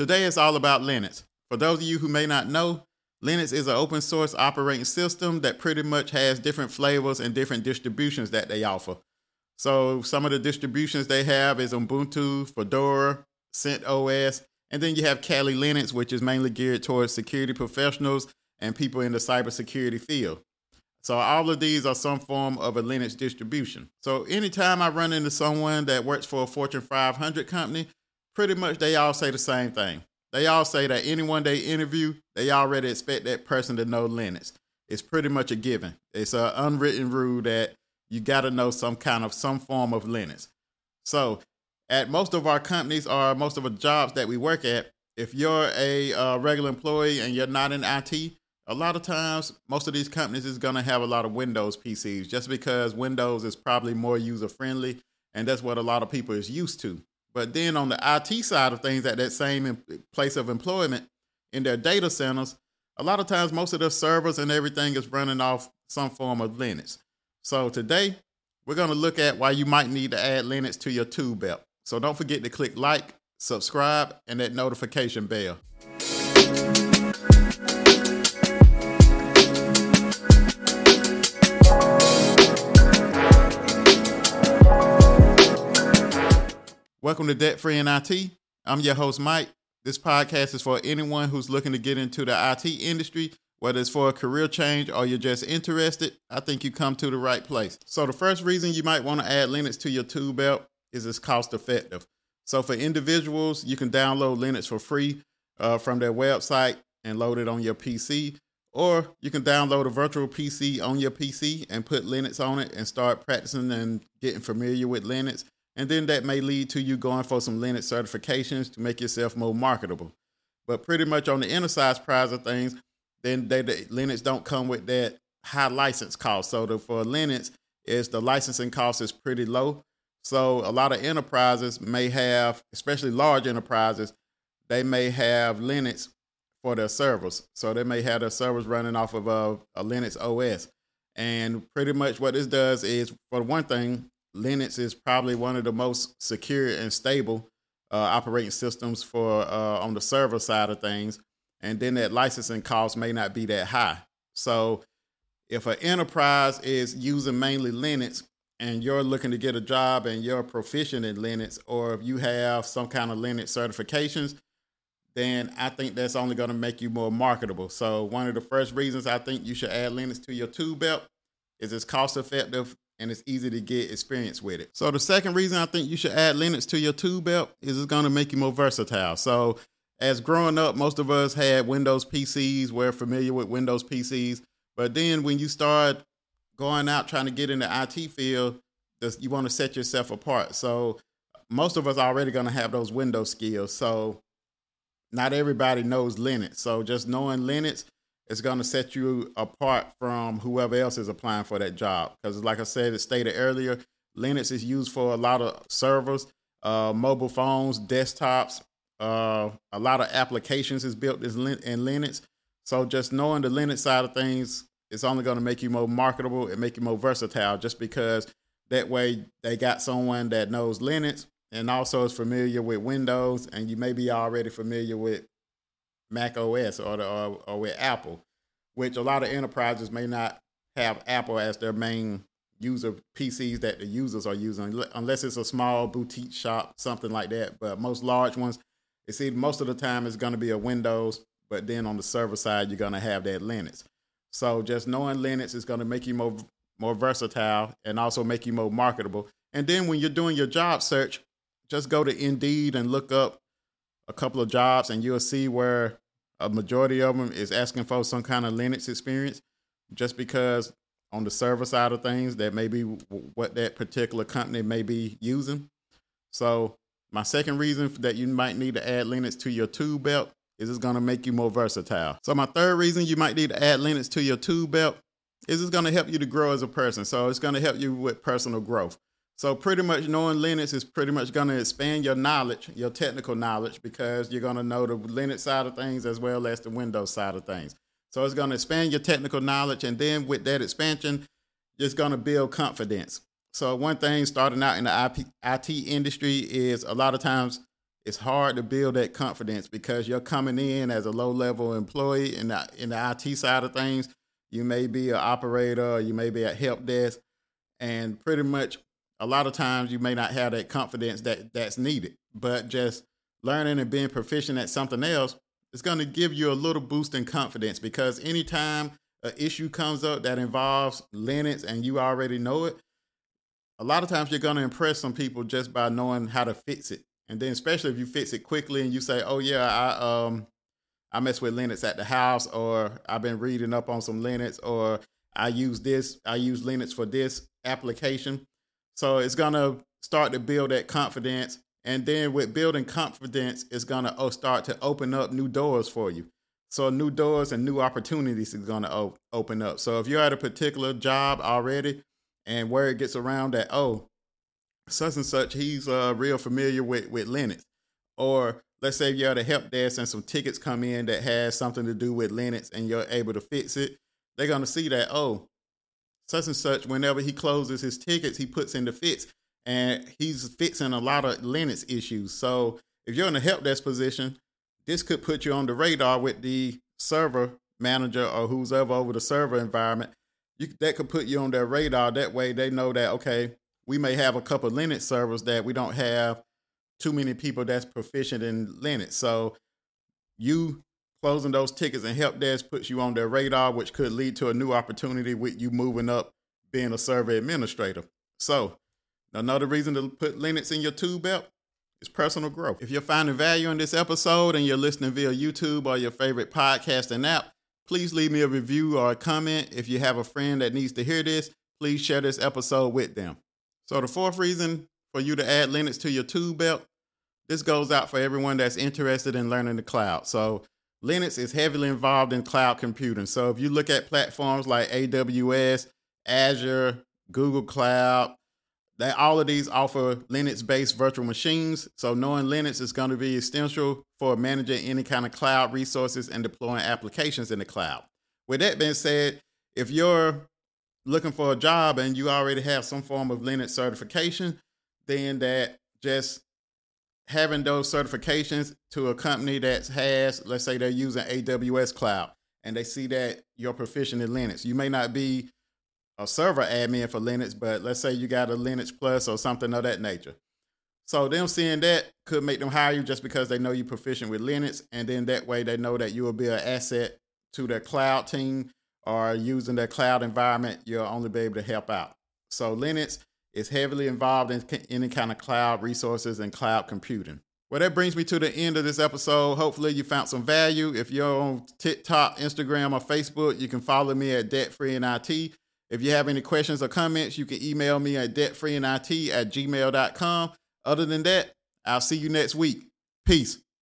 Today it's all about Linux. For those of you who may not know, Linux is an open source operating system that pretty much has different flavors and different distributions that they offer. So some of the distributions they have is Ubuntu, Fedora, CentOS, and then you have Kali Linux, which is mainly geared towards security professionals and people in the cybersecurity field. So all of these are some form of a Linux distribution. So anytime I run into someone that works for a Fortune 500 company, pretty much they all say the same thing. They all say that anyone they interview, they already expect that person to know Linux. It's pretty much a given. It's an unwritten rule that you got to know some kind of some form of Linux. So at most of our companies or most of the jobs that we work at, if you're a uh, regular employee and you're not in IT, a lot of times most of these companies is going to have a lot of windows pcs just because windows is probably more user friendly and that's what a lot of people is used to but then on the it side of things at that same place of employment in their data centers a lot of times most of their servers and everything is running off some form of linux. So today we're going to look at why you might need to add linux to your tool belt. So don't forget to click like subscribe and that notification bell Welcome to Debt Free in IT. I'm your host, Mike. This podcast is for anyone who's looking to get into the IT industry, whether it's for a career change or you're just interested. I think you come to the right place. So, the first reason you might want to add Linux to your tool belt is it's cost effective. So, for individuals, you can download Linux for free uh, from their website and load it on your PC. Or you can download a virtual PC on your PC and put Linux on it and start practicing and getting familiar with Linux and then that may lead to you going for some Linux certifications to make yourself more marketable. But pretty much on the enterprise price of things, then they, the Linux don't come with that high license cost. So the, for Linux, is the licensing cost is pretty low. So a lot of enterprises may have, especially large enterprises, they may have Linux for their servers. So they may have their servers running off of a, a Linux OS. And pretty much what this does is, for one thing, Linux is probably one of the most secure and stable uh, operating systems for uh, on the server side of things, and then that licensing cost may not be that high. So, if an enterprise is using mainly Linux and you're looking to get a job and you're proficient in Linux, or if you have some kind of Linux certifications, then I think that's only going to make you more marketable. So, one of the first reasons I think you should add Linux to your tool belt is it's cost effective and it's easy to get experience with it. So the second reason I think you should add Linux to your tool belt is it's going to make you more versatile. So as growing up, most of us had Windows PCs. We're familiar with Windows PCs, but then when you start going out trying to get in the IT field, you want to set yourself apart. So most of us are already going to have those Windows skills. So not everybody knows Linux. So just knowing Linux it's going to set you apart from whoever else is applying for that job. Because, like I said, it stated earlier, Linux is used for a lot of servers, uh, mobile phones, desktops. Uh, a lot of applications is built in Linux. So, just knowing the Linux side of things is only going to make you more marketable and make you more versatile. Just because that way they got someone that knows Linux and also is familiar with Windows, and you may be already familiar with Mac OS or, the, or, or with Apple, which a lot of enterprises may not have Apple as their main user PCs that the users are using, unless it's a small boutique shop, something like that. But most large ones, you see, most of the time it's going to be a Windows, but then on the server side, you're going to have that Linux. So just knowing Linux is going to make you more more versatile and also make you more marketable. And then when you're doing your job search, just go to Indeed and look up a couple of jobs, and you'll see where a majority of them is asking for some kind of Linux experience, just because on the server side of things, that may be what that particular company may be using. So, my second reason that you might need to add Linux to your tool belt is it's going to make you more versatile. So, my third reason you might need to add Linux to your tool belt is it's going to help you to grow as a person. So, it's going to help you with personal growth. So pretty much knowing Linux is pretty much going to expand your knowledge, your technical knowledge, because you're going to know the Linux side of things as well as the Windows side of things. So it's going to expand your technical knowledge, and then with that expansion, it's going to build confidence. So one thing starting out in the IP, IT industry is a lot of times it's hard to build that confidence because you're coming in as a low level employee in the in the IT side of things. You may be an operator, or you may be at help desk, and pretty much a lot of times you may not have that confidence that that's needed. But just learning and being proficient at something else is going to give you a little boost in confidence because anytime an issue comes up that involves Linux and you already know it, a lot of times you're going to impress some people just by knowing how to fix it. And then especially if you fix it quickly and you say, "Oh yeah, I um I mess with Linux at the house or I've been reading up on some Linux or I use this, I use Linux for this application." So it's going to start to build that confidence and then with building confidence, it's going to oh, start to open up new doors for you. So new doors and new opportunities is going to open up. So if you're at a particular job already and where it gets around that, oh, such and such, he's uh, real familiar with, with Linux. Or let's say you're at a help desk and some tickets come in that has something to do with Linux and you're able to fix it. They're going to see that, oh, such and such, whenever he closes his tickets, he puts in the fix and he's fixing a lot of Linux issues. So if you're in a help desk position, this could put you on the radar with the server manager or who's ever over the server environment. You, that could put you on their radar. That way they know that, okay, we may have a couple Linux servers that we don't have too many people that's proficient in Linux. So you closing those tickets and help desk puts you on their radar, which could lead to a new opportunity with you moving up being a server administrator. So Another reason to put Linux in your tool belt is personal growth. If you're finding value in this episode and you're listening via YouTube or your favorite podcasting app, please leave me a review or a comment. If you have a friend that needs to hear this, please share this episode with them. So, the fourth reason for you to add Linux to your tool belt, this goes out for everyone that's interested in learning the cloud. So, Linux is heavily involved in cloud computing. So, if you look at platforms like AWS, Azure, Google Cloud, that all of these offer Linux-based virtual machines. So knowing Linux is going to be essential for managing any kind of cloud resources and deploying applications in the cloud. With that being said, if you're looking for a job and you already have some form of Linux certification, then that just having those certifications to a company that has, let's say they're using AWS cloud and they see that you're proficient in Linux. You may not be a server admin for Linux, but let's say you got a Linux Plus or something of that nature. So them seeing that could make them hire you just because they know you're proficient with Linux, and then that way they know that you will be an asset to their cloud team or using their cloud environment, you'll only be able to help out. So Linux is heavily involved in any kind of cloud resources and cloud computing. Well, that brings me to the end of this episode. Hopefully, you found some value. If you're on TikTok, Instagram, or Facebook, you can follow me at Debt Free in IT. If you have any questions or comments, you can email me at debtfreeinit at gmail.com. Other than that, I'll see you next week. Peace.